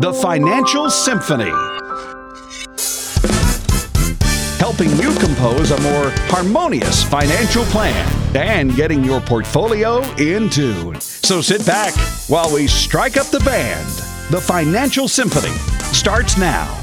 The Financial Symphony. Helping you compose a more harmonious financial plan and getting your portfolio in tune. So sit back while we strike up the band. The Financial Symphony starts now.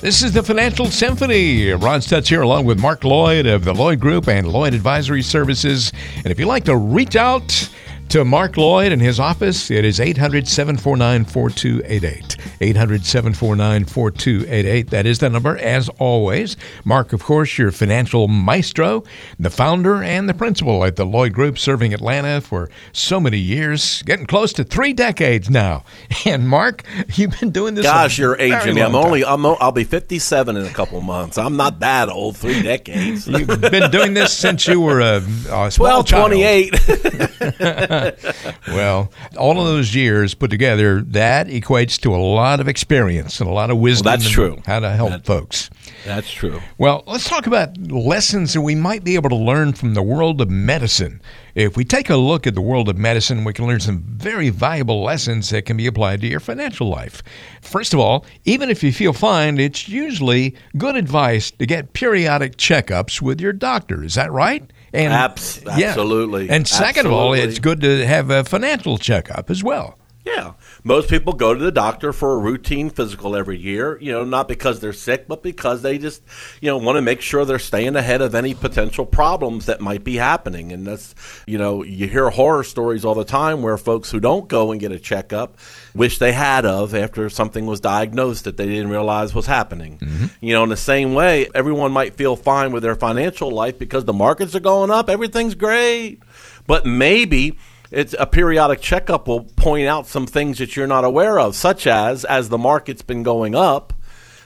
This is the Financial Symphony. Ron Stutz here, along with Mark Lloyd of the Lloyd Group and Lloyd Advisory Services. And if you'd like to reach out, to Mark Lloyd and his office. It is 800 749 4288. 800 749 4288. That is the number, as always. Mark, of course, your financial maestro, the founder and the principal at the Lloyd Group, serving Atlanta for so many years, getting close to three decades now. And Mark, you've been doing this. Gosh, you're aging me. I'm only. I'm, I'll be 57 in a couple months. I'm not that old. Three decades. You've been doing this since you were a, a small 12, 28. well, all of those years put together, that equates to a lot of experience and a lot of wisdom. Well, that's true. How to help that, folks. That's true. Well, let's talk about lessons that we might be able to learn from the world of medicine. If we take a look at the world of medicine, we can learn some very valuable lessons that can be applied to your financial life. First of all, even if you feel fine, it's usually good advice to get periodic checkups with your doctor. Is that right? And Abs- absolutely. Yeah. And second absolutely. of all, it's good to have a financial checkup as well. Yeah. Most people go to the doctor for a routine physical every year, you know, not because they're sick, but because they just, you know, want to make sure they're staying ahead of any potential problems that might be happening. And that's, you know, you hear horror stories all the time where folks who don't go and get a checkup wish they had of after something was diagnosed that they didn't realize was happening. Mm-hmm. You know, in the same way, everyone might feel fine with their financial life because the markets are going up, everything's great. But maybe it's a periodic checkup will point out some things that you're not aware of, such as as the market's been going up,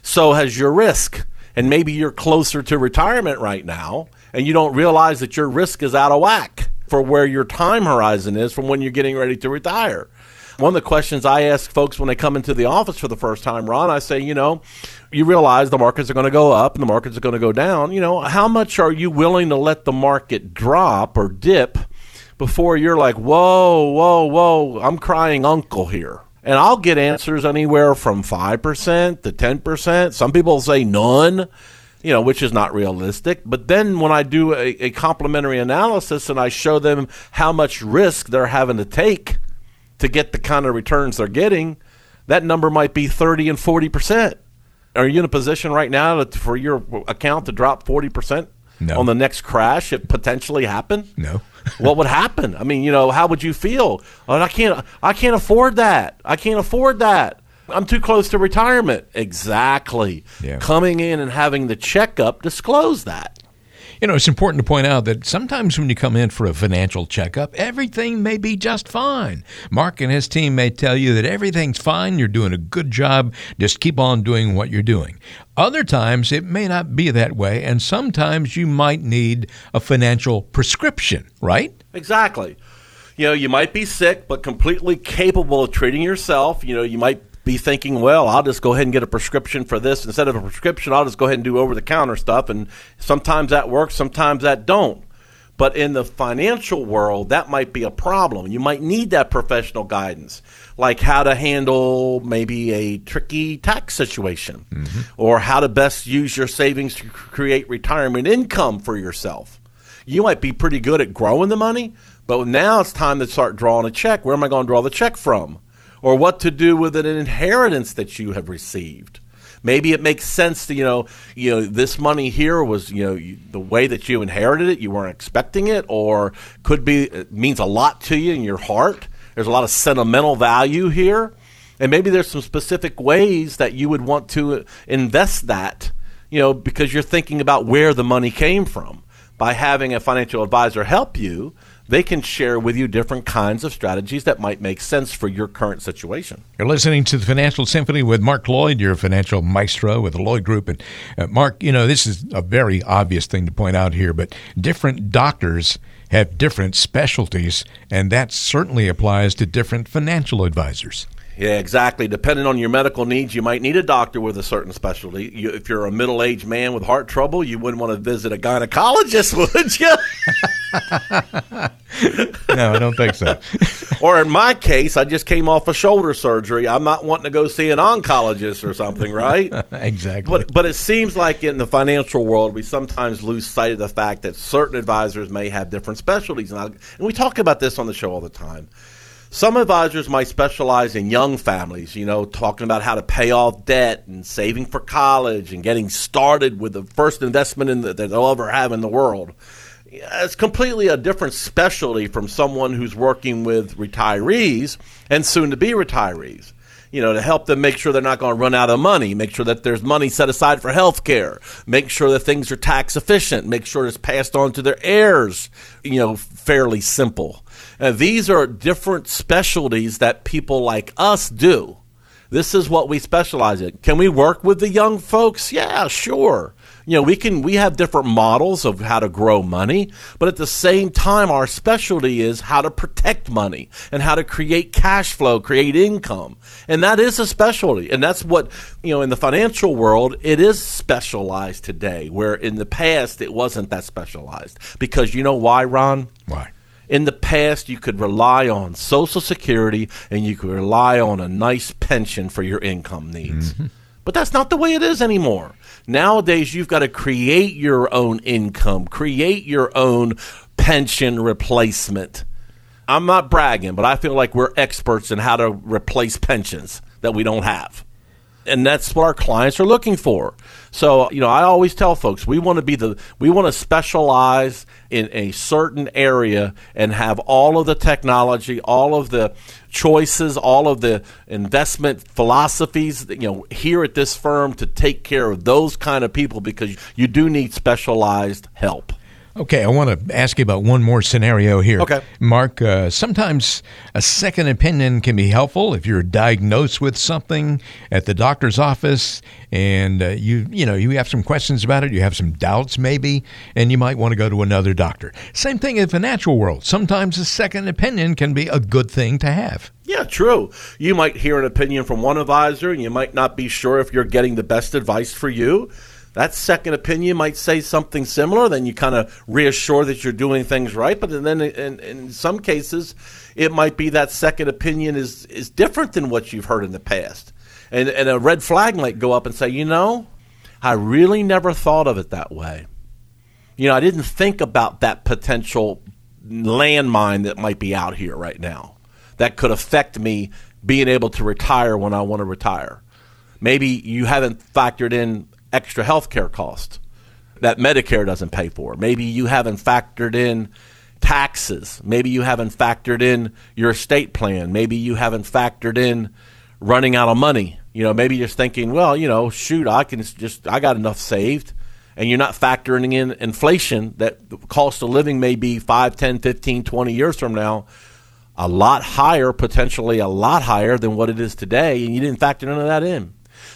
so has your risk. And maybe you're closer to retirement right now, and you don't realize that your risk is out of whack for where your time horizon is from when you're getting ready to retire. One of the questions I ask folks when they come into the office for the first time, Ron, I say, you know, you realize the markets are going to go up and the markets are going to go down. You know, how much are you willing to let the market drop or dip before you're like, whoa, whoa, whoa, I'm crying uncle here? And I'll get answers anywhere from 5% to 10%. Some people say none you know, which is not realistic. But then when I do a, a, complimentary analysis and I show them how much risk they're having to take to get the kind of returns they're getting, that number might be 30 and 40%. Are you in a position right now to, for your account to drop 40% no. on the next crash if potentially happen? No. What would happen? I mean, you know, how would you feel? Oh, I can't I can't afford that. I can't afford that. I'm too close to retirement. Exactly. Yeah. Coming in and having the checkup disclose that. You know, it's important to point out that sometimes when you come in for a financial checkup, everything may be just fine. Mark and his team may tell you that everything's fine, you're doing a good job, just keep on doing what you're doing. Other times it may not be that way, and sometimes you might need a financial prescription, right? Exactly. You know, you might be sick, but completely capable of treating yourself. You know, you might be thinking, well, I'll just go ahead and get a prescription for this instead of a prescription. I'll just go ahead and do over the counter stuff, and sometimes that works, sometimes that don't. But in the financial world, that might be a problem. You might need that professional guidance, like how to handle maybe a tricky tax situation, mm-hmm. or how to best use your savings to create retirement income for yourself. You might be pretty good at growing the money, but now it's time to start drawing a check. Where am I going to draw the check from? Or what to do with an inheritance that you have received. Maybe it makes sense to you know you know this money here was you know you, the way that you inherited it you weren't expecting it or could be it means a lot to you in your heart. There's a lot of sentimental value here, and maybe there's some specific ways that you would want to uh, invest that you know because you're thinking about where the money came from by having a financial advisor help you they can share with you different kinds of strategies that might make sense for your current situation. You're listening to the Financial Symphony with Mark Lloyd, your financial maestro with the Lloyd Group. And uh, Mark, you know, this is a very obvious thing to point out here, but different doctors have different specialties, and that certainly applies to different financial advisors. Yeah, exactly. Depending on your medical needs, you might need a doctor with a certain specialty. You, if you're a middle aged man with heart trouble, you wouldn't want to visit a gynecologist, would you? no, I don't think so. or in my case, I just came off a shoulder surgery. I'm not wanting to go see an oncologist or something, right? exactly. But but it seems like in the financial world, we sometimes lose sight of the fact that certain advisors may have different specialties, and, I, and we talk about this on the show all the time. Some advisors might specialize in young families, you know, talking about how to pay off debt and saving for college and getting started with the first investment in the, that they'll ever have in the world. It's completely a different specialty from someone who's working with retirees and soon to be retirees you know, to help them make sure they're not going to run out of money, make sure that there's money set aside for health care, make sure that things are tax efficient, make sure it's passed on to their heirs, you know, fairly simple. Uh, these are different specialties that people like us do. This is what we specialize in. Can we work with the young folks? Yeah, sure. You know, we can we have different models of how to grow money, but at the same time our specialty is how to protect money and how to create cash flow, create income. And that is a specialty. And that's what, you know, in the financial world, it is specialized today, where in the past it wasn't that specialized. Because you know why, Ron? Why? In the past, you could rely on Social Security and you could rely on a nice pension for your income needs. Mm-hmm. But that's not the way it is anymore. Nowadays, you've got to create your own income, create your own pension replacement. I'm not bragging, but I feel like we're experts in how to replace pensions that we don't have and that's what our clients are looking for. So, you know, I always tell folks we want to be the we want to specialize in a certain area and have all of the technology, all of the choices, all of the investment philosophies, you know, here at this firm to take care of those kind of people because you do need specialized help. Okay, I want to ask you about one more scenario here. Okay. Mark, uh, sometimes a second opinion can be helpful if you're diagnosed with something at the doctor's office and uh, you you know, you have some questions about it, you have some doubts maybe, and you might want to go to another doctor. Same thing in the natural world. Sometimes a second opinion can be a good thing to have. Yeah, true. You might hear an opinion from one advisor and you might not be sure if you're getting the best advice for you that second opinion might say something similar. Then you kind of reassure that you're doing things right. But then in, in, some cases, it might be that second opinion is, is different than what you've heard in the past. And, and a red flag might go up and say, you know, I really never thought of it that way. You know, I didn't think about that potential landmine that might be out here right now that could affect me being able to retire when I want to retire. Maybe you haven't factored in extra health care cost that Medicare doesn't pay for. Maybe you haven't factored in taxes. Maybe you haven't factored in your estate plan. Maybe you haven't factored in running out of money. You know, maybe you're thinking, well, you know, shoot, I can just, I got enough saved. And you're not factoring in inflation that the cost of living may be 5, 10, 15, 20 years from now a lot higher, potentially a lot higher than what it is today. And you didn't factor none of that in.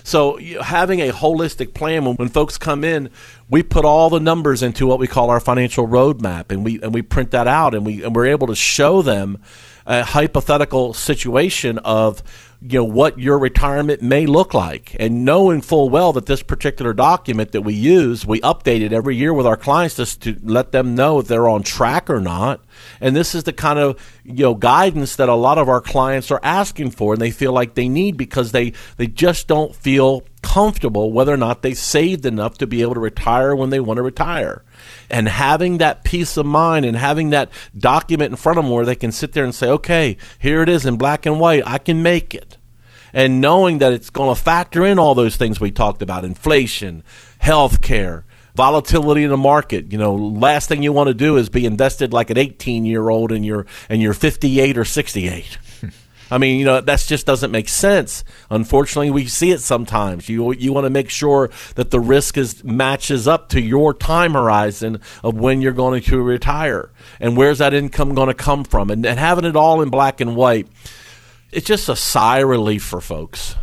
So having a holistic plan when, when folks come in, we put all the numbers into what we call our financial roadmap, and we and we print that out, and we and we're able to show them a hypothetical situation of you know what your retirement may look like. And knowing full well that this particular document that we use we update it every year with our clients just to let them know if they're on track or not. And this is the kind of you know guidance that a lot of our clients are asking for and they feel like they need because they they just don't feel comfortable whether or not they saved enough to be able to retire when they want to retire and having that peace of mind and having that document in front of them where they can sit there and say, okay, here it is in black and white, I can make it. And knowing that it's going to factor in all those things we talked about inflation, health care, volatility in the market. You know, last thing you want to do is be invested like an 18 year old and you're and you're 58 or 68. I mean, you know, that just doesn't make sense. Unfortunately, we see it sometimes. You you want to make sure that the risk is matches up to your time horizon of when you're going to retire and where's that income going to come from, and, and having it all in black and white. It's just a sigh of relief for folks.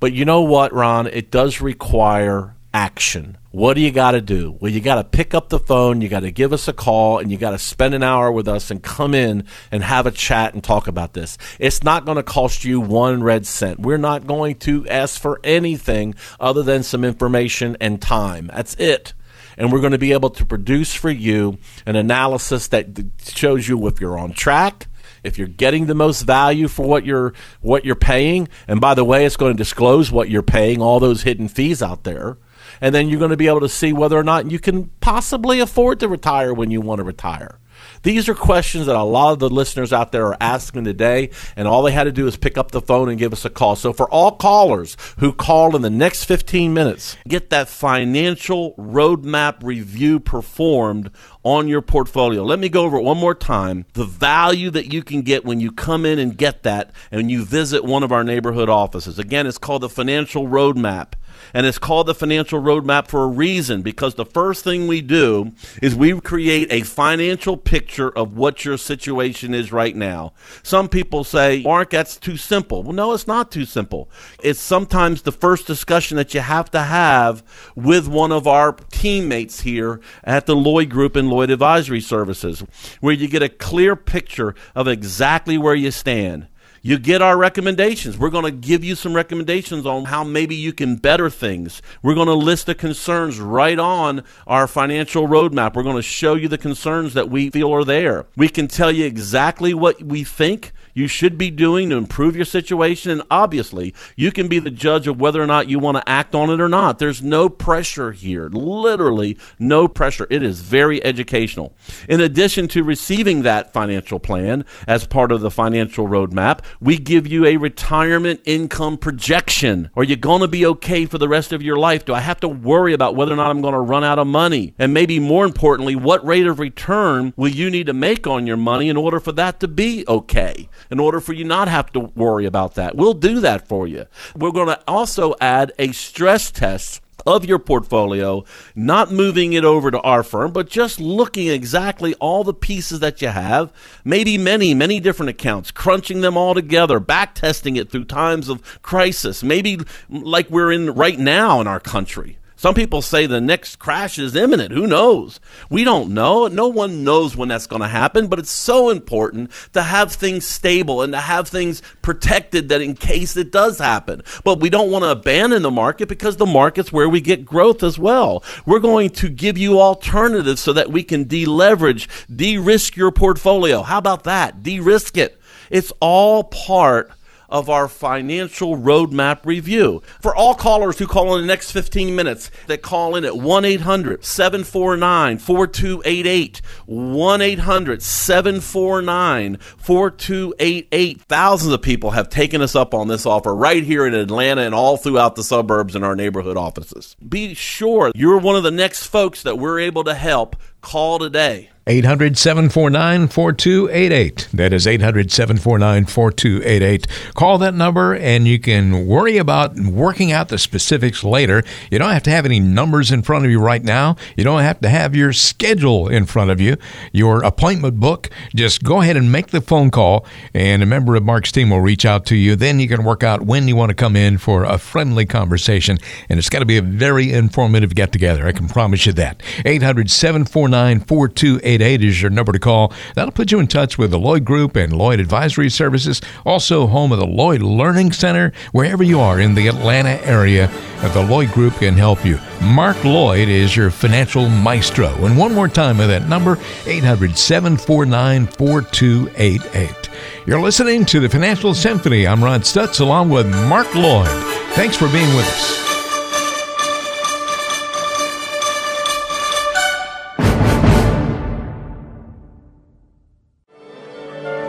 But you know what, Ron? It does require action. What do you got to do? Well, you got to pick up the phone, you got to give us a call, and you got to spend an hour with us and come in and have a chat and talk about this. It's not going to cost you one red cent. We're not going to ask for anything other than some information and time. That's it. and we're going to be able to produce for you an analysis that shows you if you're on track if you're getting the most value for what you're what you're paying and by the way it's going to disclose what you're paying all those hidden fees out there and then you're going to be able to see whether or not you can possibly afford to retire when you want to retire these are questions that a lot of the listeners out there are asking today, and all they had to do is pick up the phone and give us a call. So, for all callers who call in the next 15 minutes, get that financial roadmap review performed on your portfolio. Let me go over it one more time. The value that you can get when you come in and get that and you visit one of our neighborhood offices. Again, it's called the Financial Roadmap. And it's called the financial roadmap for a reason because the first thing we do is we create a financial picture of what your situation is right now. Some people say, Mark, that's too simple. Well, no, it's not too simple. It's sometimes the first discussion that you have to have with one of our teammates here at the Lloyd Group and Lloyd Advisory Services, where you get a clear picture of exactly where you stand you get our recommendations. We're going to give you some recommendations on how maybe you can better things. We're going to list the concerns right on our financial roadmap. We're going to show you the concerns that we feel are there. We can tell you exactly what we think you should be doing to improve your situation. And obviously, you can be the judge of whether or not you want to act on it or not. There's no pressure here, literally, no pressure. It is very educational. In addition to receiving that financial plan as part of the financial roadmap, we give you a retirement income projection. Are you going to be okay for the rest of your life? Do I have to worry about whether or not I'm going to run out of money? And maybe more importantly, what rate of return will you need to make on your money in order for that to be okay? In order for you not have to worry about that. We'll do that for you. We're going to also add a stress test of your portfolio, not moving it over to our firm, but just looking exactly all the pieces that you have, maybe many, many different accounts, crunching them all together, back testing it through times of crisis, maybe like we're in right now in our country. Some people say the next crash is imminent. Who knows? We don't know. No one knows when that's going to happen, but it's so important to have things stable and to have things protected that in case it does happen. But we don't want to abandon the market because the market's where we get growth as well. We're going to give you alternatives so that we can deleverage, de-risk your portfolio. How about that? De-risk it. It's all part of our financial roadmap review. For all callers who call in the next 15 minutes, that call in at 1 800 749 4288. 1 800 749 4288. Thousands of people have taken us up on this offer right here in Atlanta and all throughout the suburbs and our neighborhood offices. Be sure you're one of the next folks that we're able to help. Call today. 800 749 4288. That is 800 749 4288. Call that number and you can worry about working out the specifics later. You don't have to have any numbers in front of you right now. You don't have to have your schedule in front of you, your appointment book. Just go ahead and make the phone call, and a member of Mark's team will reach out to you. Then you can work out when you want to come in for a friendly conversation. And it's got to be a very informative get together. I can promise you that. 800 749 4288 is your number to call. That'll put you in touch with the Lloyd Group and Lloyd Advisory Services, also home of the Lloyd Learning Center. Wherever you are in the Atlanta area, the Lloyd Group can help you. Mark Lloyd is your financial maestro. And one more time with that number, 800 749 4288. You're listening to the Financial Symphony. I'm Ron Stutz along with Mark Lloyd. Thanks for being with us.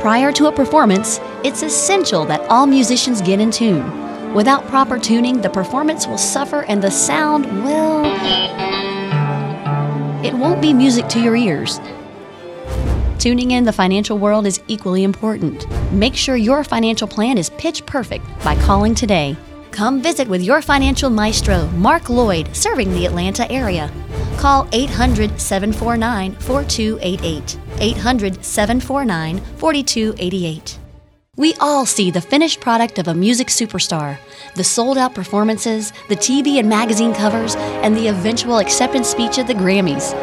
Prior to a performance, it's essential that all musicians get in tune. Without proper tuning, the performance will suffer and the sound, well, it won't be music to your ears. Tuning in the financial world is equally important. Make sure your financial plan is pitch perfect by calling today. Come visit with your financial maestro, Mark Lloyd, serving the Atlanta area. Call 800 749 4288. 800 749 4288. We all see the finished product of a music superstar the sold out performances, the TV and magazine covers, and the eventual acceptance speech at the Grammys.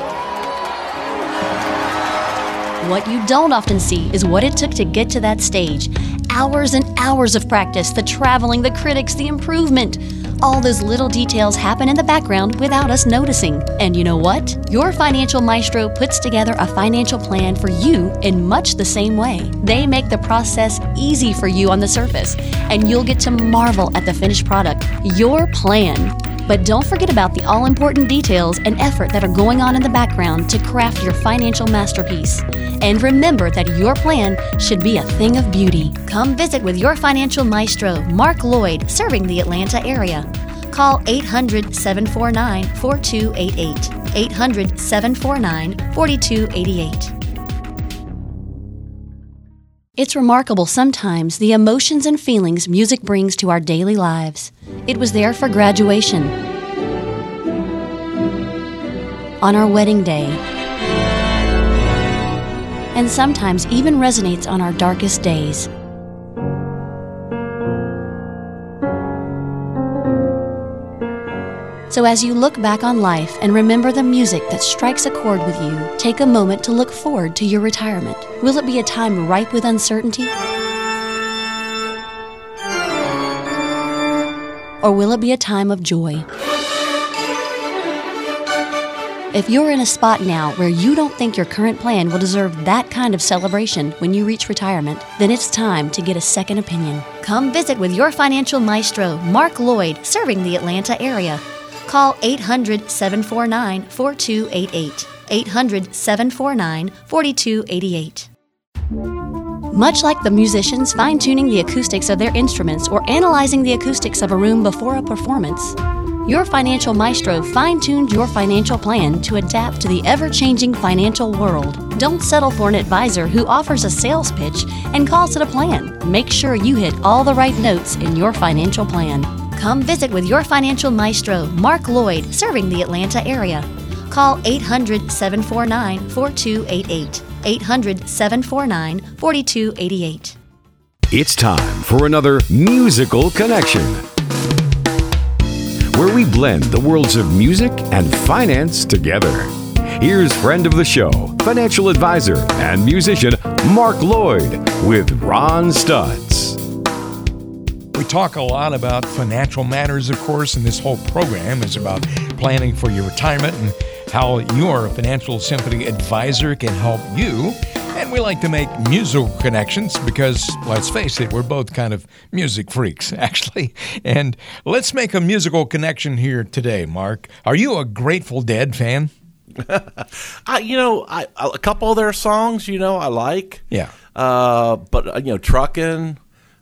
What you don't often see is what it took to get to that stage hours and hours of practice, the traveling, the critics, the improvement. All those little details happen in the background without us noticing. And you know what? Your financial maestro puts together a financial plan for you in much the same way. They make the process easy for you on the surface, and you'll get to marvel at the finished product. Your plan. But don't forget about the all important details and effort that are going on in the background to craft your financial masterpiece. And remember that your plan should be a thing of beauty. Come visit with your financial maestro, Mark Lloyd, serving the Atlanta area. Call 800 749 4288. 800 749 4288. It's remarkable sometimes the emotions and feelings music brings to our daily lives. It was there for graduation, on our wedding day, and sometimes even resonates on our darkest days. So, as you look back on life and remember the music that strikes a chord with you, take a moment to look forward to your retirement. Will it be a time ripe with uncertainty? Or will it be a time of joy? If you're in a spot now where you don't think your current plan will deserve that kind of celebration when you reach retirement, then it's time to get a second opinion. Come visit with your financial maestro, Mark Lloyd, serving the Atlanta area. Call 800 749 4288. 800 749 4288. Much like the musicians fine tuning the acoustics of their instruments or analyzing the acoustics of a room before a performance, your financial maestro fine tuned your financial plan to adapt to the ever changing financial world. Don't settle for an advisor who offers a sales pitch and calls it a plan. Make sure you hit all the right notes in your financial plan. Come visit with your financial maestro, Mark Lloyd, serving the Atlanta area. Call 800 749 4288. 800 749 4288. It's time for another musical connection where we blend the worlds of music and finance together. Here's friend of the show, financial advisor and musician Mark Lloyd with Ron Stutz. Talk a lot about financial matters, of course, and this whole program is about planning for your retirement and how your financial symphony advisor can help you. And we like to make musical connections because, let's face it, we're both kind of music freaks, actually. And let's make a musical connection here today, Mark. Are you a Grateful Dead fan? I, you know, I, a couple of their songs, you know, I like. Yeah. Uh, but uh, you know, trucking.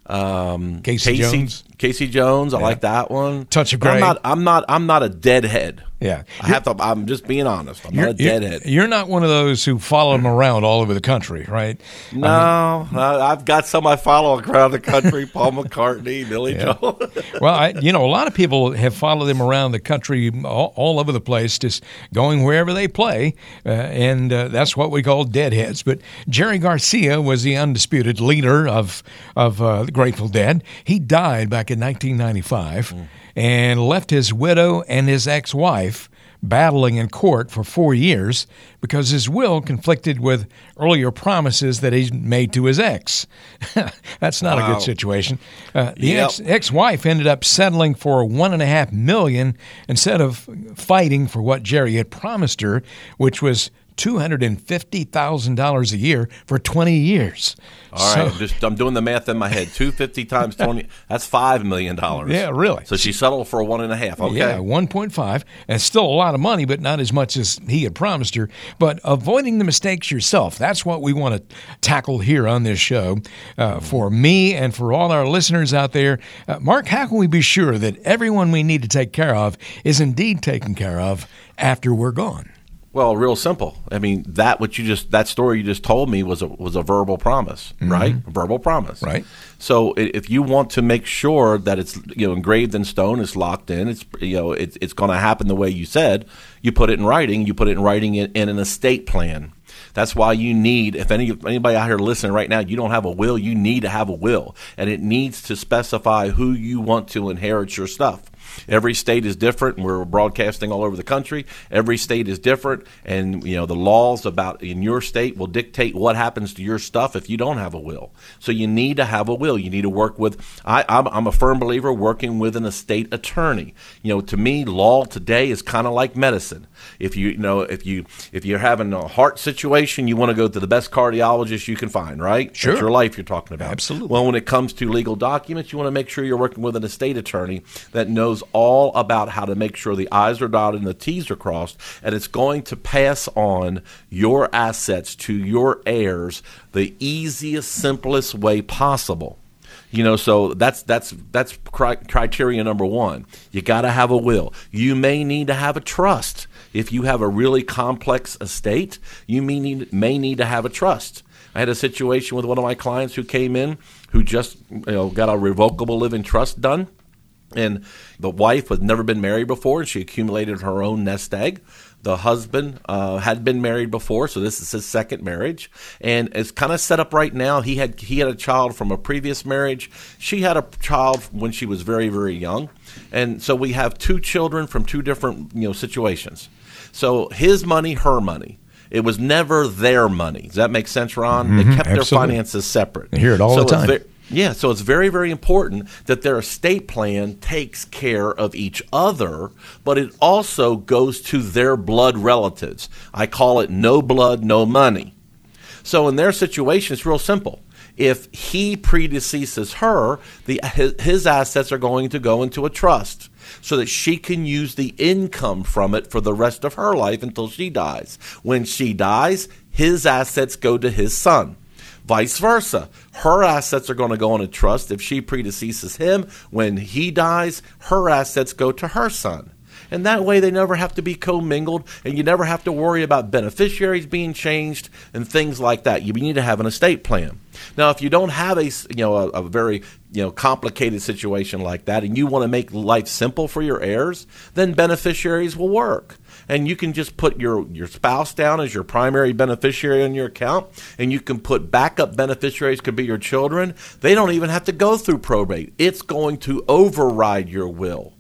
Um, Casey Jones. Casey Jones, I like that one. Touch of But I'm not. I'm not. I'm not a deadhead. Yeah. I have to. I'm just being honest. I'm not a deadhead. You're not one of those who follow them around all over the country, right? No, I I've got some I follow around the country: Paul McCartney, Billy Joel. Well, I, you know, a lot of people have followed them around the country, all, all over the place, just going wherever they play, uh, and uh, that's what we call deadheads. But Jerry Garcia was the undisputed leader of of uh, the Grateful Dead. He died back in 1995 and left his widow and his ex-wife battling in court for four years because his will conflicted with earlier promises that he made to his ex. That's not a good situation. Uh, the Yep. ex-wife ended up settling for one and a half million instead of fighting for what Jerry had promised her, which was two hundred and fifty thousand dollars a year for twenty years. All right, So- just I'm doing the math in my head. Two fifty times twenty. That's five million dollars. Yeah, really. So she settled for one and a half. Okay. Yeah, 1.5. And still a lot of money, but not as much as he had promised her. But avoiding the mistakes yourself, that's what we want to tackle here on this show. Uh, for me and for all our listeners out there, uh, Mark, how can we be sure that everyone we need to take care of is indeed taken care of after we're gone? Well, real simple. I mean, that what you just that story you just told me was a was a verbal promise, right? A verbal promise, Mm-hmm. Right. So if you want to make sure that it's you know engraved in stone, it's locked in, it's you know it's it's going to happen the way you said. You put it in writing. You put it in writing in, in an estate plan. That's why you need. If any anybody out here listening right now, you don't have a will. You need to have a will, and it needs to specify who you want to inherit your stuff. Every state is different, and we're broadcasting all over the country. Every state is different, and you know the laws about in your state will dictate what happens to your stuff if you don't have a will. So you need to have a will. You need to work with. I, I'm, I'm a firm believer working with an estate attorney. You know, to me, law today is kind of like medicine. If you, you know, if you if you're having a heart situation, you want to go to the best cardiologist you can find, right? Sure. That's your life you're talking about. Absolutely. Well, when it comes to legal documents, you want to make sure you're working with an estate attorney that knows all about how to make sure the I's are dotted and the T's are crossed, and it's going to pass on your assets to your heirs the easiest, simplest way possible. You know, so that's that's that's cri- criteria number one. You got to have a will. You may need to have a trust. If you have a really complex estate, you may need may need to have a trust. I had a situation with one of my clients who came in who just you know got a revocable living trust done. And the wife had never been married before, and she accumulated her own nest egg. The husband uh, had been married before, so this is his second marriage, and it's kind of set up right now. He had he had a child from a previous marriage. She had a child when she was very very young, and so we have two children from two different you know situations. So his money, her money. It was never their money. Does that make sense, Ron? they kept their Mm-hmm. finances separate. I hear it all So the time. Yeah, so it's very, very important that their estate plan takes care of each other, but it also goes to their blood relatives. I call it no blood, no money. So in their situation, it's real simple. If he predeceases her, the his assets are going to go into a trust so that she can use the income from it for the rest of her life until she dies. When she dies, his assets go to his son. Vice versa. Her assets are going to go in a trust. If she predeceases him, when he dies, her assets go to her son. And that way they never have to be commingled and you never have to worry about beneficiaries being changed and things like that. You need to have an estate plan. Now, if you don't have a, you know, a, a very, you know, complicated situation like that and you want to make life simple for your heirs, then beneficiaries will work and you can just put your, your spouse down as your primary beneficiary on your account and you can put backup beneficiaries could be your children. They don't even have to go through probate. It's going to override your will.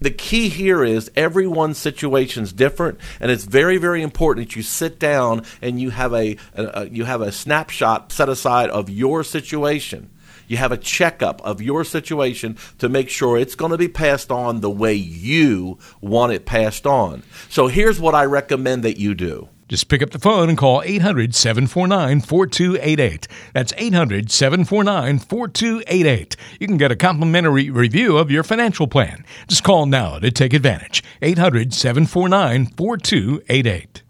The key here is everyone's situation is different and it's very very important that you sit down and you have a, a, a you have a snapshot set aside of your situation you have a checkup of your situation to make sure it's going to be passed on the way you want it passed on. So here's what I recommend that you do. Just pick up the phone and call 800 749 4288. That's 800 749 4288. You can get a complimentary review of your financial plan. Just call now to take advantage. 800 749 4288.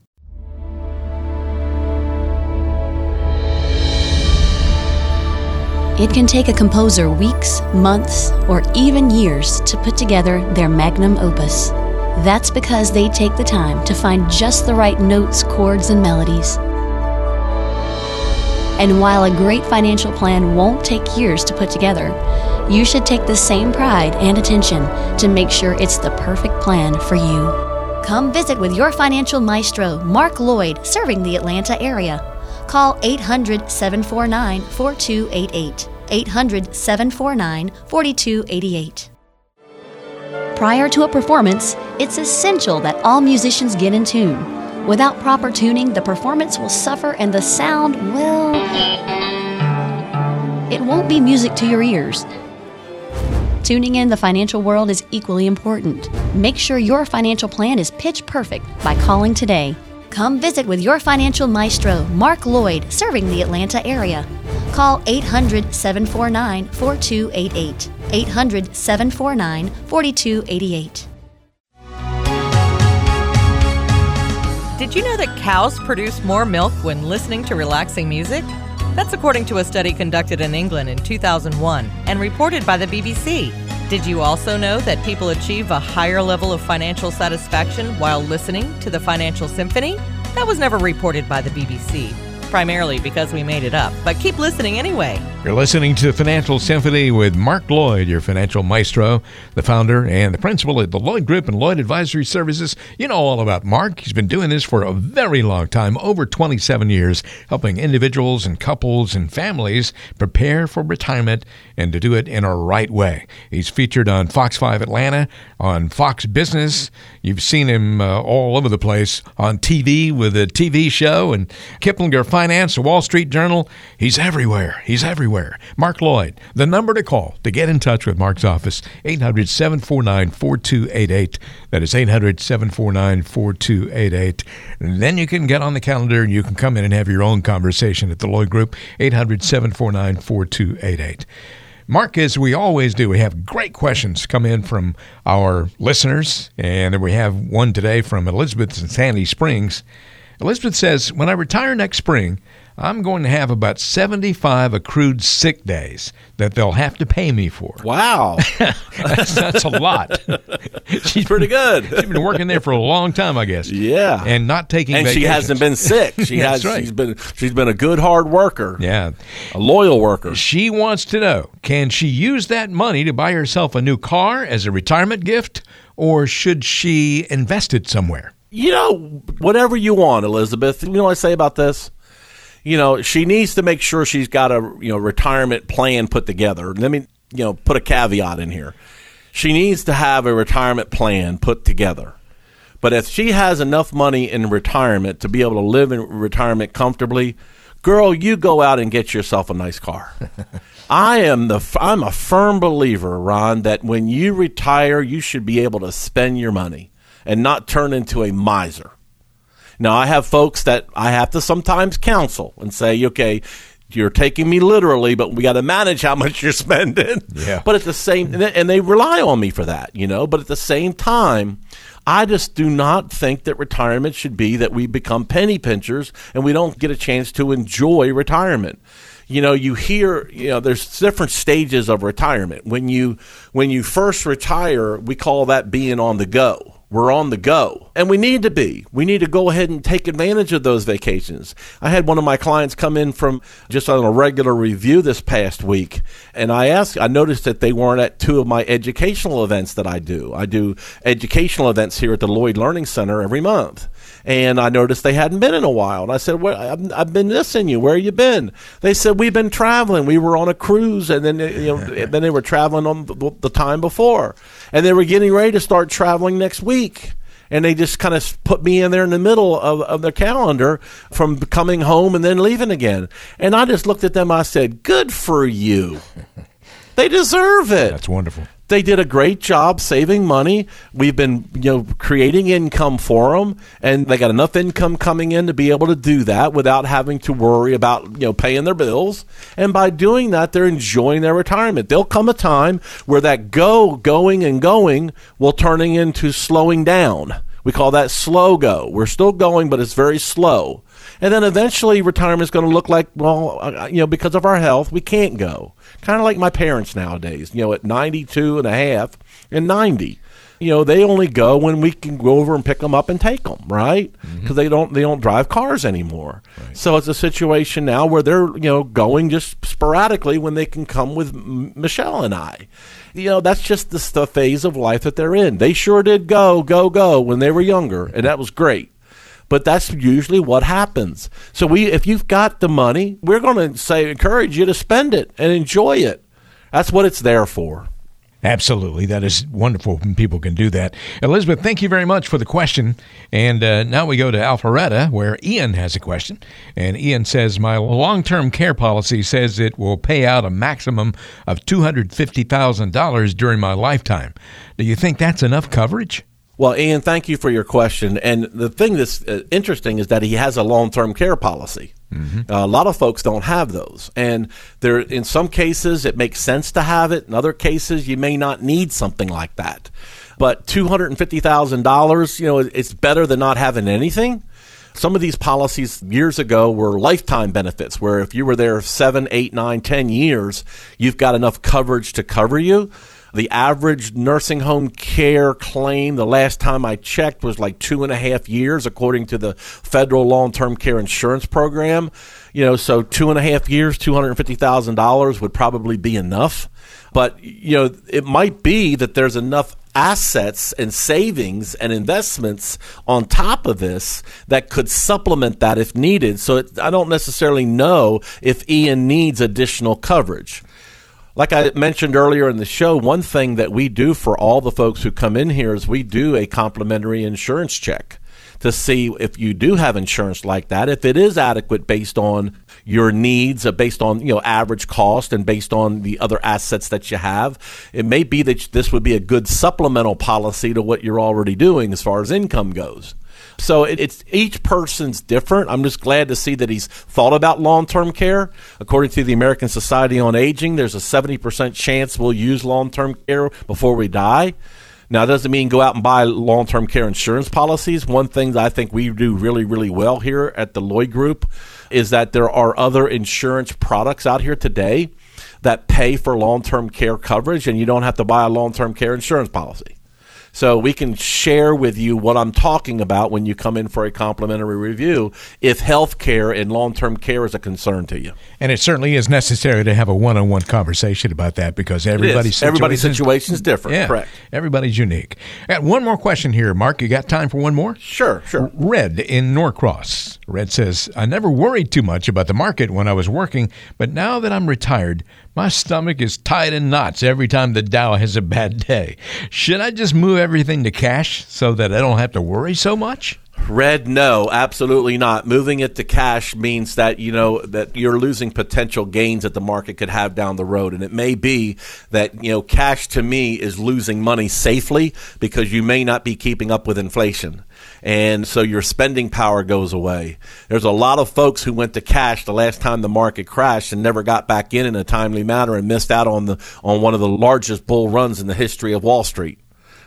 It can take a composer weeks, months, or even years to put together their magnum opus. That's because they take the time to find just the right notes, chords, and melodies. And while a great financial plan won't take years to put together, you should take the same pride and attention to make sure it's the perfect plan for you. Come visit with your financial maestro, Mark Lloyd, serving the Atlanta area. Call 800 749 4288. 800 749 4288. Prior to a performance, it's essential that all musicians get in tune. Without proper tuning, the performance will suffer and the sound will. It won't be music to your ears. Tuning in the financial world is equally important. Make sure your financial plan is pitch perfect by calling today. Come visit with your financial maestro, Mark Lloyd, serving the Atlanta area. Call 800 749 4288. 800 749 4288. Did you know that cows produce more milk when listening to relaxing music? That's according to a study conducted in England in 2001 and reported by the BBC. Did you also know that people achieve a higher level of financial satisfaction while listening to the Financial Symphony? That was never reported by the BBC, primarily because we made it up, but keep listening anyway. You're listening to Financial Symphony with Mark Lloyd, your financial maestro, the founder and the principal at the Lloyd Group and Lloyd Advisory Services. You know all about Mark. He's been doing this for a very long time, over 27 years, helping individuals and couples and families prepare for retirement and to do it in a right way. He's featured on Fox 5 Atlanta, on Fox Business. You've seen him uh, all over the place on TV with a TV show and Kiplinger Finance, the Wall Street Journal. He's everywhere. He's everywhere everywhere. Mark Lloyd, the number to call to get in touch with Mark's office, 800 749 4288. That is 800 749 4288. Then you can get on the calendar and you can come in and have your own conversation at the Lloyd Group, 800 749 4288. Mark, as we always do, we have great questions come in from our listeners, and we have one today from Elizabeth in Sandy Springs. Elizabeth says, When I retire next spring, I'm going to have about 75 accrued sick days that they'll have to pay me for. Wow. that's, that's, a lot. she's pretty good. she's been working there for a long time, I guess. Yeah. And not taking And vacations. she hasn't been sick. She has right. she's been she's been a good hard worker. Yeah. A loyal worker. She wants to know, can she use that money to buy herself a new car as a retirement gift or should she invest it somewhere? You know, whatever you want, Elizabeth. You know what I say about this? You know, she needs to make sure she's got a you know retirement plan put together. Let me you know put a caveat in here. She needs to have a retirement plan put together. But if she has enough money in retirement to be able to live in retirement comfortably, girl, you go out and get yourself a nice car. I am the I'm a firm believer, Ron, that when you retire, you should be able to spend your money and not turn into a miser. Now, I have folks that I have to sometimes counsel and say, okay, you're taking me literally, but we got to manage how much you're spending. Yeah. But at the same, and they rely on me for that, you know. But at the same time, I just do not think that retirement should be that we become penny pinchers and we don't get a chance to enjoy retirement. You know, you hear, you know, there's different stages of retirement. When you when you first retire, we call that being on the go we're on the go. And we need to be. We need to go ahead and take advantage of those vacations. I had one of my clients come in from just on a regular review this past week, and I asked, I noticed that they weren't at two of my educational events that I do. I do educational events here at the Lloyd Learning Center every month. And I noticed they hadn't been in a while. And I said, well, I've, I've been missing you. Where you been? They said, we've been traveling. We were on a cruise, and then you know, then they were traveling on the, the time before, and they were getting ready to start traveling next week and they just kind of put me in there in the middle of, of their calendar from coming home and then leaving again. And I just looked at them. I said, "Good for you. They deserve it." That's wonderful. They did a great job saving money. We've been, you know, creating income for them, and they got enough income coming in to be able to do that without having to worry about, you know, paying their bills. And by doing that, they're enjoying their retirement. There'll come a time where that go, going, and going will turning into slowing down. We call that slow go. We're still going, but it's very slow. And then eventually retirement is going to look like, well, uh, you know, because of our health, we can't go. Kind of like my parents nowadays, you know, at 92 and a half and 90. You know, they only go when we can go over and pick them up and take them, right? Because mm-hmm. they don't they don't drive cars anymore. Right. So it's a situation now where they're you know going just sporadically when they can come with M- Michelle and I. You know, that's just the, the phase of life that they're in. They sure did go go go when they were younger, and that was great but that's usually what happens. So we, if you've got the money, we're going to say encourage you to spend it and enjoy it. That's what it's there for. Absolutely. That is wonderful when people can do that. Elizabeth, thank you very much for the question. And uh, now we go to Alpharetta, where Ian has a question. And Ian says, My long term care policy says it will pay out a maximum of $250,000 during my lifetime. Do you think that's enough coverage? Well, Ian, thank you for your question. And the thing that's uh, interesting is that he has a long-term care policy. Mm-hmm. Uh, a lot of folks don't have those, and there, in some cases, it makes sense to have it. In other cases, you may not need something like that. But two hundred and fifty thousand dollars, you know, it's better than not having anything. Some of these policies years ago were lifetime benefits, where if you were there seven, eight, nine, ten years, you've got enough coverage to cover you. The average nursing home care claim, the last time I checked, was like two and a half years, according to the federal long term care insurance program. You know, so two and a half years, $250,000 would probably be enough. But, you know, it might be that there's enough assets and savings and investments on top of this that could supplement that if needed. So it, I don't necessarily know if Ian needs additional coverage. Like I mentioned earlier in the show, one thing that we do for all the folks who come in here is we do a complimentary insurance check to see if you do have insurance like that, if it is adequate based on your needs, uh, based on you know average cost, and based on the other assets that you have. It may be that this would be a good supplemental policy to what you're already doing as far as income goes. So it, it's each person's different. I'm just glad to see that he's thought about long term care. According to the American Society on Aging, there's a 70% chance we'll use long term care before we die. Now, it doesn't mean go out and buy long term care insurance policies. One thing that I think we do really, really well here at the Lloyd Group is that there are other insurance products out here today that pay for long term care coverage, and you don't have to buy a long term care insurance policy. So we can share with you what I'm talking about when you come in for a complimentary review if health care and long term care is a concern to you. And it certainly is necessary to have a one on one conversation about that because everybody's situation everybody's situation is different. Yeah, correct. Everybody's unique. Got one more question here, Mark. You got time for one more? Sure, sure. Red in Norcross. Red says, I never worried too much about the market when I was working, but now that I'm retired, my stomach is tied in knots every time the Dow has a bad day. Should I just move everything to cash so that I don't have to worry so much? Red, no, absolutely not. Moving it to cash means that you know that you're losing potential gains that the market could have down the road, and it may be that you know cash to me is losing money safely because you may not be keeping up with inflation and so your spending power goes away. There's a lot of folks who went to cash the last time the market crashed and never got back in in a timely manner and missed out on the on one of the largest bull runs in the history of Wall Street.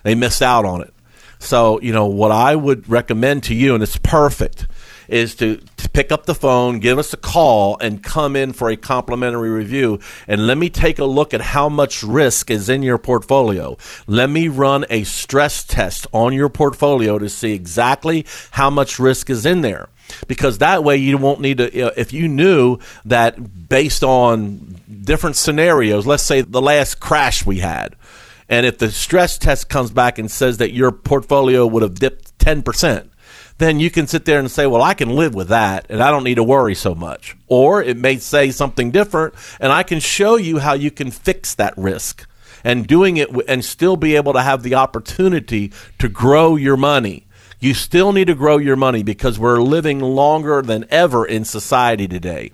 They missed out on it. So, you know, what I would recommend to you and it's perfect is to, to pick up the phone, give us a call, and come in for a complimentary review. And let me take a look at how much risk is in your portfolio. Let me run a stress test on your portfolio to see exactly how much risk is in there. Because that way you won't need to, you know, if you knew that based on different scenarios, let's say the last crash we had, and if the stress test comes back and says that your portfolio would have dipped 10%, then you can sit there and say, well, I can live with that and I don't need to worry so much. Or it may say something different and I can show you how you can fix that risk and doing it and still be able to have the opportunity to grow your money. You still need to grow your money because we're living longer than ever in society today.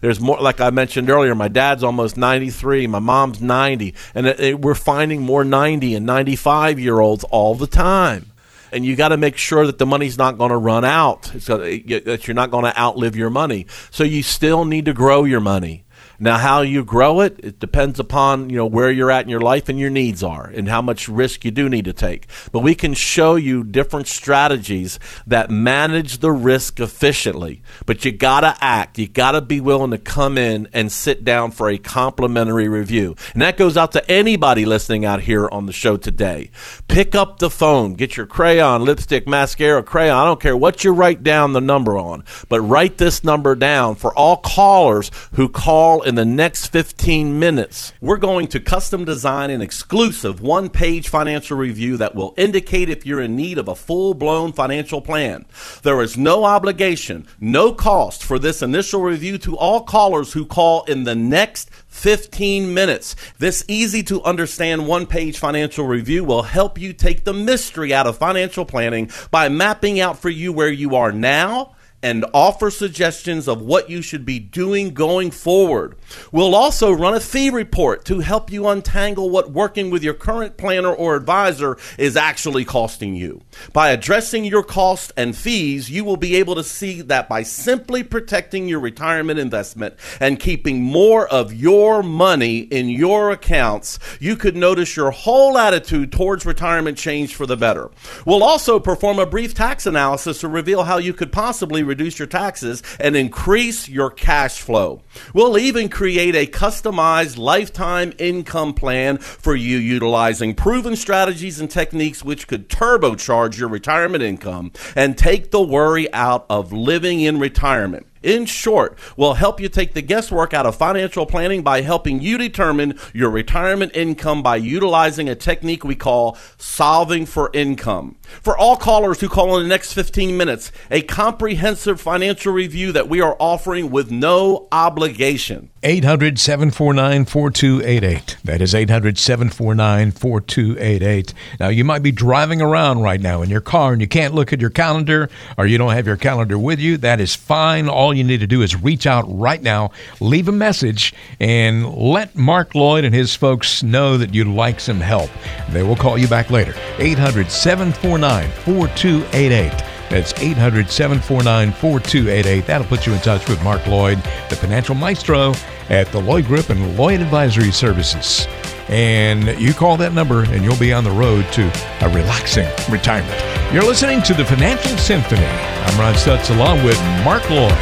There's more, like I mentioned earlier, my dad's almost 93, my mom's 90, and it, it, we're finding more 90 and 95 year olds all the time and you got to make sure that the money's not going to run out. that you're not going to outlive your money. So you still need to grow your money. Now, how you grow it, it depends upon you know where you're at in your life and your needs are, and how much risk you do need to take. But we can show you different strategies that manage the risk efficiently. But you gotta act. You gotta be willing to come in and sit down for a complimentary review, and that goes out to anybody listening out here on the show today. Pick up the phone, get your crayon, lipstick, mascara, crayon. I don't care what you write down the number on, but write this number down for all callers who call in the next 15 minutes, we're going to custom design an exclusive one page financial review that will indicate if you're in need of a full blown financial plan. There is no obligation, no cost for this initial review to all callers who call in the next 15 minutes. This easy to understand one page financial review will help you take the mystery out of financial planning by mapping out for you where you are now and offer suggestions of what you should be doing going forward. We'll also run a fee report to help you untangle what working with your current planner or advisor is actually costing you. By addressing your costs and fees, you will be able to see that by simply protecting your retirement investment and keeping more of your money in your accounts, you could notice your whole attitude towards retirement change for the better. We'll also perform a brief tax analysis to reveal how you could possibly reduce your taxes and increase your cash flow. We'll even create a customized lifetime income plan for you utilizing proven strategies and techniques which could turbocharge your retirement income and take the worry out of living in retirement. In short, we'll help you take the guesswork out of financial planning by helping you determine your retirement income by utilizing a technique we call solving for income. For all callers who call in the next 15 minutes, a comprehensive financial review that we are offering with no obligation. 800 749 4288. That is 800 749 4288. Now, you might be driving around right now in your car and you can't look at your calendar or you don't have your calendar with you. That is fine. All you need to do is reach out right now, leave a message, and let Mark Lloyd and his folks know that you'd like some help. They will call you back later. 800 749 4288. That's 800 749 4288. That'll put you in touch with Mark Lloyd, the financial maestro at the Lloyd Group and Lloyd Advisory Services. And you call that number and you'll be on the road to a relaxing retirement. You're listening to the Financial Symphony. I'm Ron Stutz along with Mark Lloyd.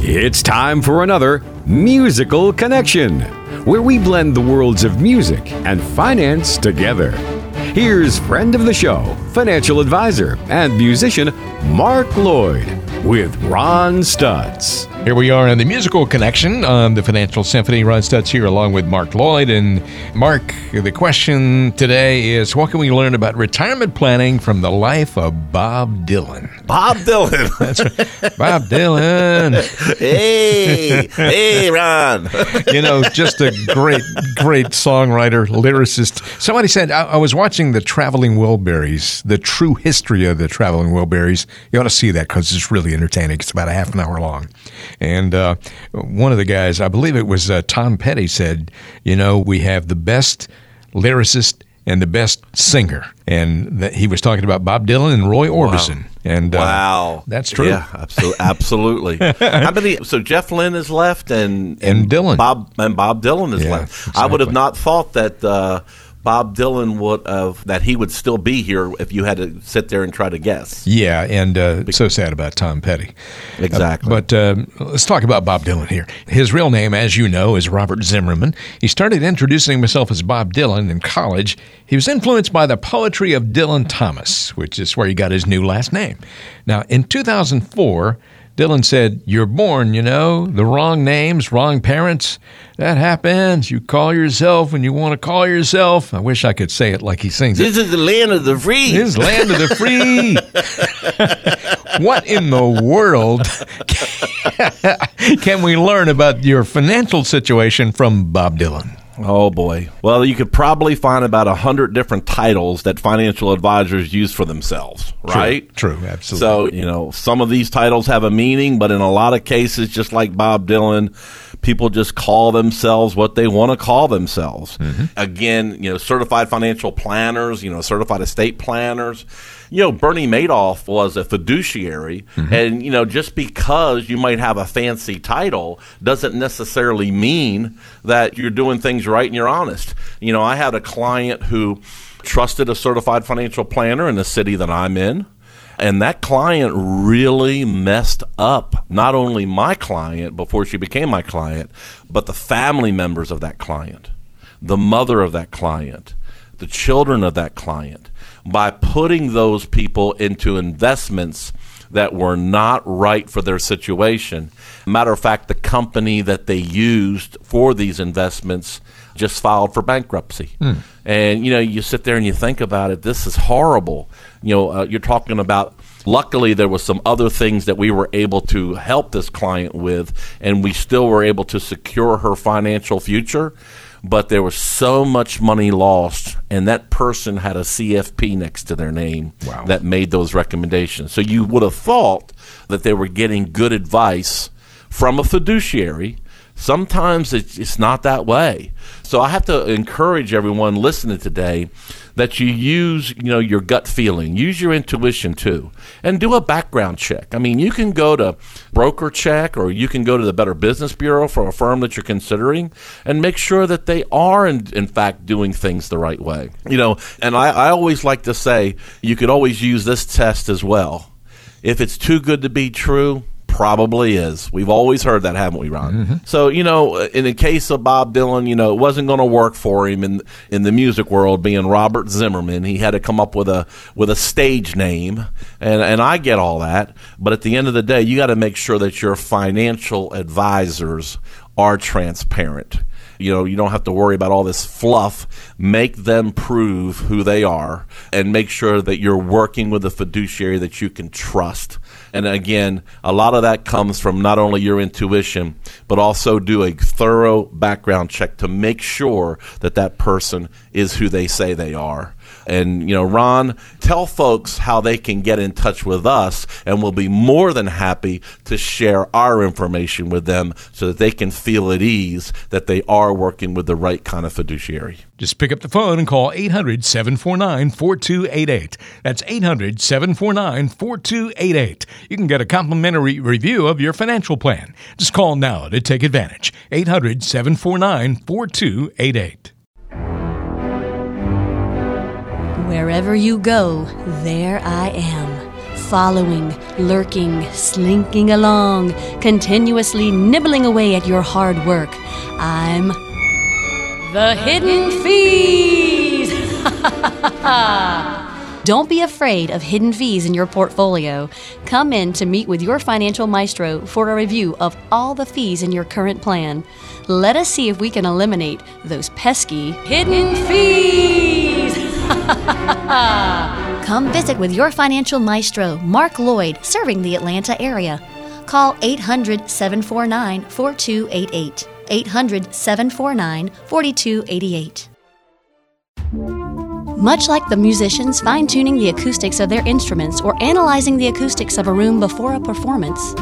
It's time for another Musical Connection, where we blend the worlds of music and finance together. Here's friend of the show, financial advisor, and musician Mark Lloyd with Ron Stutz. Here we are in the musical connection on the Financial Symphony. Ron Stutz here along with Mark Lloyd. And Mark, the question today is what can we learn about retirement planning from the life of Bob Dylan? Bob Dylan. That's right. Bob Dylan. hey, hey, Ron. you know, just a great, great songwriter, lyricist. Somebody said, I, I was watching the Traveling Wilburys, the true history of the Traveling Wilburys. You ought to see that because it's really entertaining. It's about a half an hour long. And uh, one of the guys, I believe it was uh, Tom Petty, said, You know, we have the best lyricist and the best singer. And that he was talking about Bob Dylan and Roy Orbison. And uh, Wow, that's true. Yeah, absolutely. absolutely. How many? So Jeff Lynne is left, and And Dylan. Bob and Bob Dylan is Yeah, left. I would have not thought that uh, Bob Dylan would have that he would still be here if you had to sit there and try to guess. Yeah, and uh, so sad about Tom Petty. Exactly. Uh, but uh, let's talk about Bob Dylan here. His real name, as you know, is Robert Zimmerman. He started introducing himself as Bob Dylan in college. He was influenced by the poetry of Dylan Thomas, which is where he got his new last name. Now, in 2004, Dylan said, You're born, you know, the wrong names, wrong parents. That happens. You call yourself when you want to call yourself. I wish I could say it like he sings it. This is the land of the free. This is land of the free. what in the world can we learn about your financial situation from Bob Dylan? Oh boy. Well, you could probably find about a hundred different titles that financial advisors use for themselves, right? True, absolutely. So, you know, some of these titles have a meaning, but in a lot of cases, just like Bob Dylan, people just call themselves what they want to call themselves. Mm-hmm. Again, you know, certified financial planners, you know, certified estate planners. You know, Bernie Madoff was a fiduciary, mm-hmm. and, you know, just because you might have a fancy title doesn't necessarily mean that you're doing things right and you're honest. You know, I had a client who trusted a certified financial planner in the city that I'm in. And that client really messed up not only my client before she became my client, but the family members of that client, the mother of that client, the children of that client, by putting those people into investments that were not right for their situation. Matter of fact, the company that they used for these investments just filed for bankruptcy. And you know, you sit there and you think about it. This is horrible. You know, uh, you're talking about. Luckily, there was some other things that we were able to help this client with, and we still were able to secure her financial future. But there was so much money lost, and that person had a CFP next to their name Wow. that made those recommendations. So you would have thought that they were getting good advice from a fiduciary Sometimes it's not that way. So I have to encourage everyone listening today that you use, you know, your gut feeling, use your intuition too, and do a background check. I mean, you can go to broker check or you can go to the Better Business Bureau for a firm that you're considering and make sure that they are in, in fact doing things the right way. You know, and I, I always like to say you could always use this test as well. If it's too good to be true, probably is. We've always heard that, haven't we, Ron? Mm-hmm. So, you know, in the case of Bob Dylan, you know, it wasn't going to work for him in in the music world being Robert Zimmerman. He had to come up with a with a stage name, and and I get all that, but at the end of the day, you got to make sure that your financial advisors are transparent. You know, you don't have to worry about all this fluff. Make them prove who they are and make sure that you're working with a fiduciary that you can trust. And again, a lot of that comes from not only your intuition, but also do a thorough background check to make sure that that person is who they say they are. And, you know, Ron, tell folks how they can get in touch with us, and we'll be more than happy to share our information with them so that they can feel at ease that they are working with the right kind of fiduciary. Just pick up the phone and call 800 749 4288. That's 800 749 4288. You can get a complimentary review of your financial plan. Just call now to take advantage. 800 749 4288. Wherever you go, there I am. Following, lurking, slinking along, continuously nibbling away at your hard work. I'm the Hidden Fees! Don't be afraid of hidden fees in your portfolio. Come in to meet with your financial maestro for a review of all the fees in your current plan. Let us see if we can eliminate those pesky hidden fees. Come visit with your financial maestro, Mark Lloyd, serving the Atlanta area. Call 800 749 4288. 800 749 4288. Much like the musicians fine tuning the acoustics of their instruments or analyzing the acoustics of a room before a performance,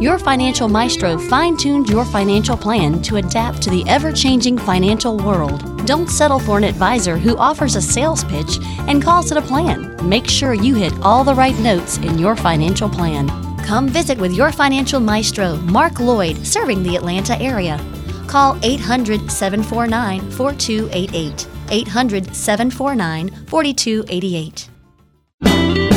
your financial maestro fine tuned your financial plan to adapt to the ever changing financial world. Don't settle for an advisor who offers a sales pitch and calls it a plan. Make sure you hit all the right notes in your financial plan. Come visit with your financial maestro, Mark Lloyd, serving the Atlanta area. Call 800 749 4288. 800 749 4288.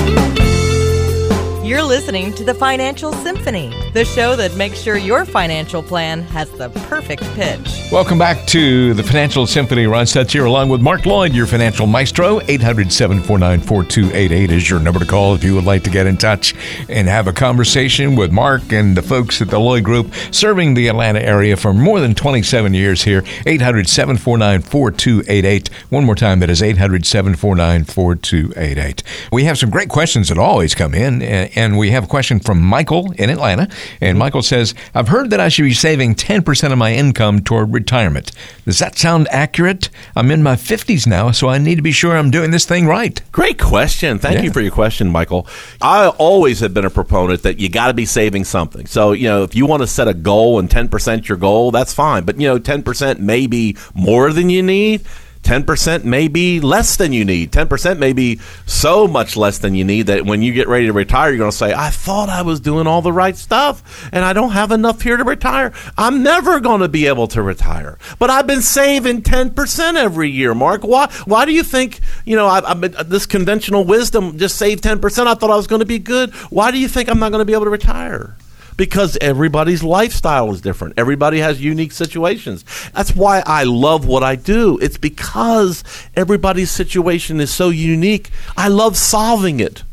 You're listening to the Financial Symphony, the show that makes sure your financial plan has the perfect pitch. Welcome back to the Financial Symphony. Ron Stutz here, along with Mark Lloyd, your financial maestro. 800 749 4288 is your number to call if you would like to get in touch and have a conversation with Mark and the folks at the Lloyd Group, serving the Atlanta area for more than 27 years here. 800 749 4288. One more time, that is 800 749 4288. We have some great questions that always come in. Eh, And we have a question from Michael in Atlanta. And Michael says, I've heard that I should be saving 10% of my income toward retirement. Does that sound accurate? I'm in my 50s now, so I need to be sure I'm doing this thing right. Great question. Thank yeah. you for your question, Michael. I always have been a proponent that you got to be saving something. So, you know, if you want to set a goal and 10% your goal, that's fine. But, you know, 10% may be more than you need 10% may be less than you need. 10% may be so much less than you need that when you get ready to retire, you're going to say, I thought I was doing all the right stuff and I don't have enough here to retire. I'm never going to be able to retire. But I've been saving 10% every year, Mark. Why, why do you think, you know, I, been, uh, this conventional wisdom just save 10%? I thought I was going to be good. Why do you think I'm not going to be able to retire? Because everybody's lifestyle is different. Everybody has unique situations. That's why I love what I do. It's because everybody's situation is so unique. I love solving it.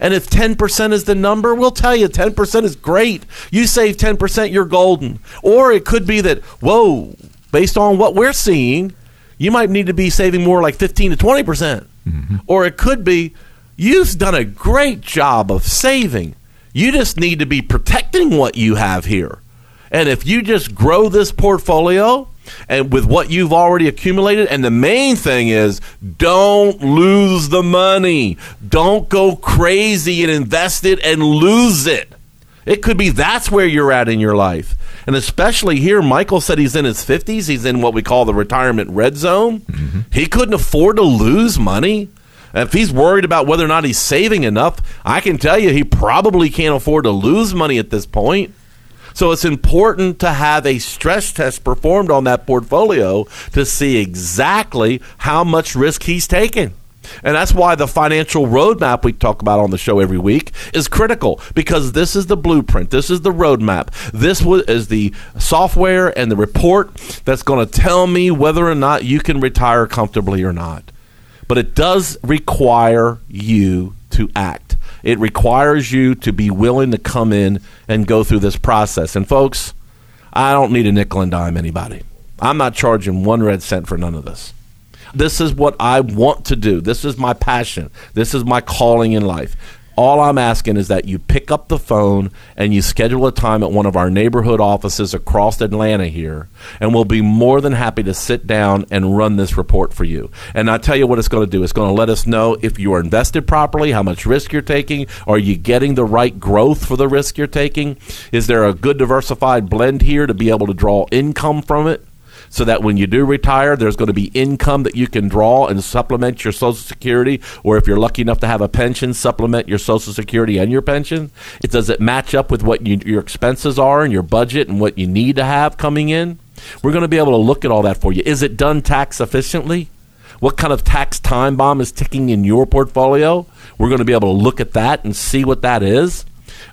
And if 10% is the number, we'll tell you 10% is great. You save 10%, you're golden. Or it could be that, whoa, based on what we're seeing, you might need to be saving more like 15 to 20%. percent mm hmm Or it could be, you've done a great job of saving. You just need to be protecting what you have here. And if you just grow this portfolio and with what you've already accumulated, and the main thing is don't lose the money. Don't go crazy and invest it and lose it. It could be that's where you're at in your life. And especially here, Michael said he's in his 50s. He's in what we call the retirement red zone. Mm-hmm. He couldn't afford to lose money. If he's worried about whether or not he's saving enough, I can tell you he probably can't afford to lose money at this point. So it's important to have a stress test performed on that portfolio to see exactly how much risk he's taking. And that's why the financial roadmap we talk about on the show every week is critical because this is the blueprint. This is the roadmap. This is the software and the report that's going to tell me whether or not you can retire comfortably or not. But it does require you to act. It requires you to be willing to come in and go through this process. And folks, I don't need a nickel and dime anybody. I'm not charging one red cent for none of this. This is what I want to do. This is my passion. This is my calling in life. All I'm asking is that you pick up the phone and you schedule a time at one of our neighborhood offices across Atlanta here, and we'll be more than happy to sit down and run this report for you. And I tell you what it's going to do. It's going to let us know if you are invested properly, how much risk you're taking, are you getting the right growth for the risk you're taking? Is there a good diversified blend here to be able to draw income from it? So that when you do retire, there's going to be income that you can draw and supplement your Social Security, or if you're lucky enough to have a pension, supplement your Social Security and your pension. It does it match up with what you, your expenses are and your budget and what you need to have coming in. We're going to be able to look at all that for you. Is it done tax efficiently? What kind of tax time bomb is ticking in your portfolio? We're going to be able to look at that and see what that is.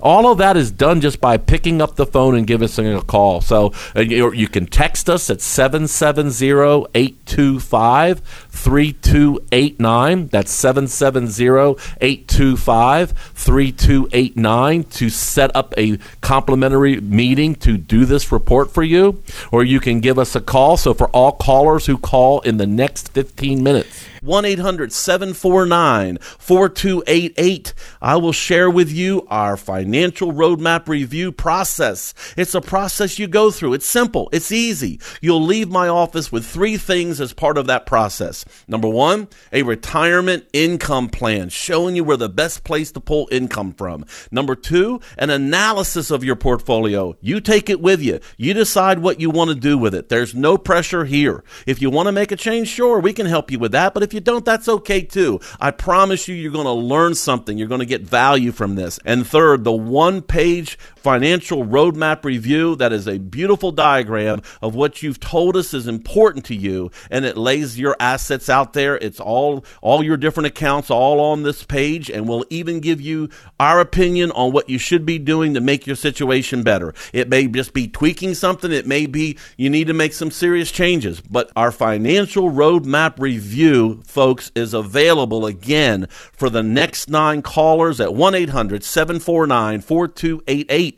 All of that is done just by picking up the phone and giving us a call. So uh, you can text us at 770 825 3289. That's 770 825 3289 to set up a complimentary meeting to do this report for you. Or you can give us a call. So for all callers who call in the next 15 minutes, 1 800 749 4288. I will share with you our financial roadmap review process. It's a process you go through. It's simple, it's easy. You'll leave my office with three things as part of that process. Number one, a retirement income plan showing you where the best place to pull income from. Number two, an analysis of your portfolio. You take it with you, you decide what you want to do with it. There's no pressure here. If you want to make a change, sure, we can help you with that. But if you don't, that's okay too. I promise you, you're going to learn something. You're going to get value from this. And third, the one page financial roadmap review that is a beautiful diagram of what you've told us is important to you and it lays your assets out there. It's all all your different accounts all on this page and we'll even give you our opinion on what you should be doing to make your situation better. It may just be tweaking something. It may be you need to make some serious changes. But our financial roadmap review folks is available again for the next nine callers at 1-800-749 4288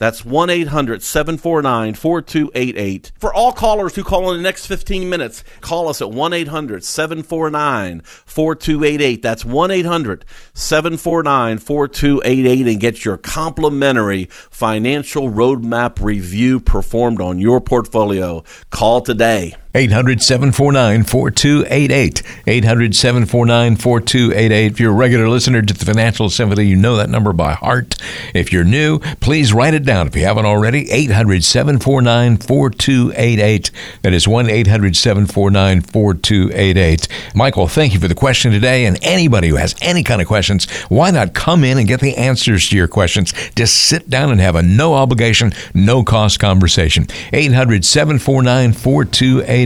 that's 1 800 749 4288. For all callers who call in the next 15 minutes, call us at 1 800 749 4288. That's 1 800 749 4288 and get your complimentary financial roadmap review performed on your portfolio. Call today. 800 749 4288. 800 749 4288. If you're a regular listener to the Financial Symphony, you know that number by heart. If you're new, please write it down if you haven't already. 800 749 4288. That is 1 800 749 4288. Michael, thank you for the question today. And anybody who has any kind of questions, why not come in and get the answers to your questions? Just sit down and have a no obligation, no cost conversation. 800 749 4288.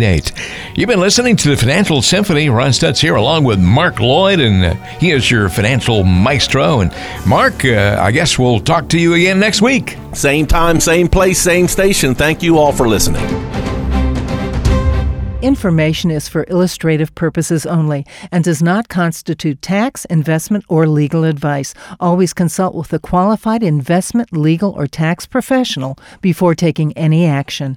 You've been listening to the Financial Symphony. Ron Stutz here along with Mark Lloyd, and uh, he is your financial maestro. And Mark, uh, I guess we'll talk to you again next week. Same time, same place, same station. Thank you all for listening. Information is for illustrative purposes only and does not constitute tax, investment, or legal advice. Always consult with a qualified investment, legal, or tax professional before taking any action.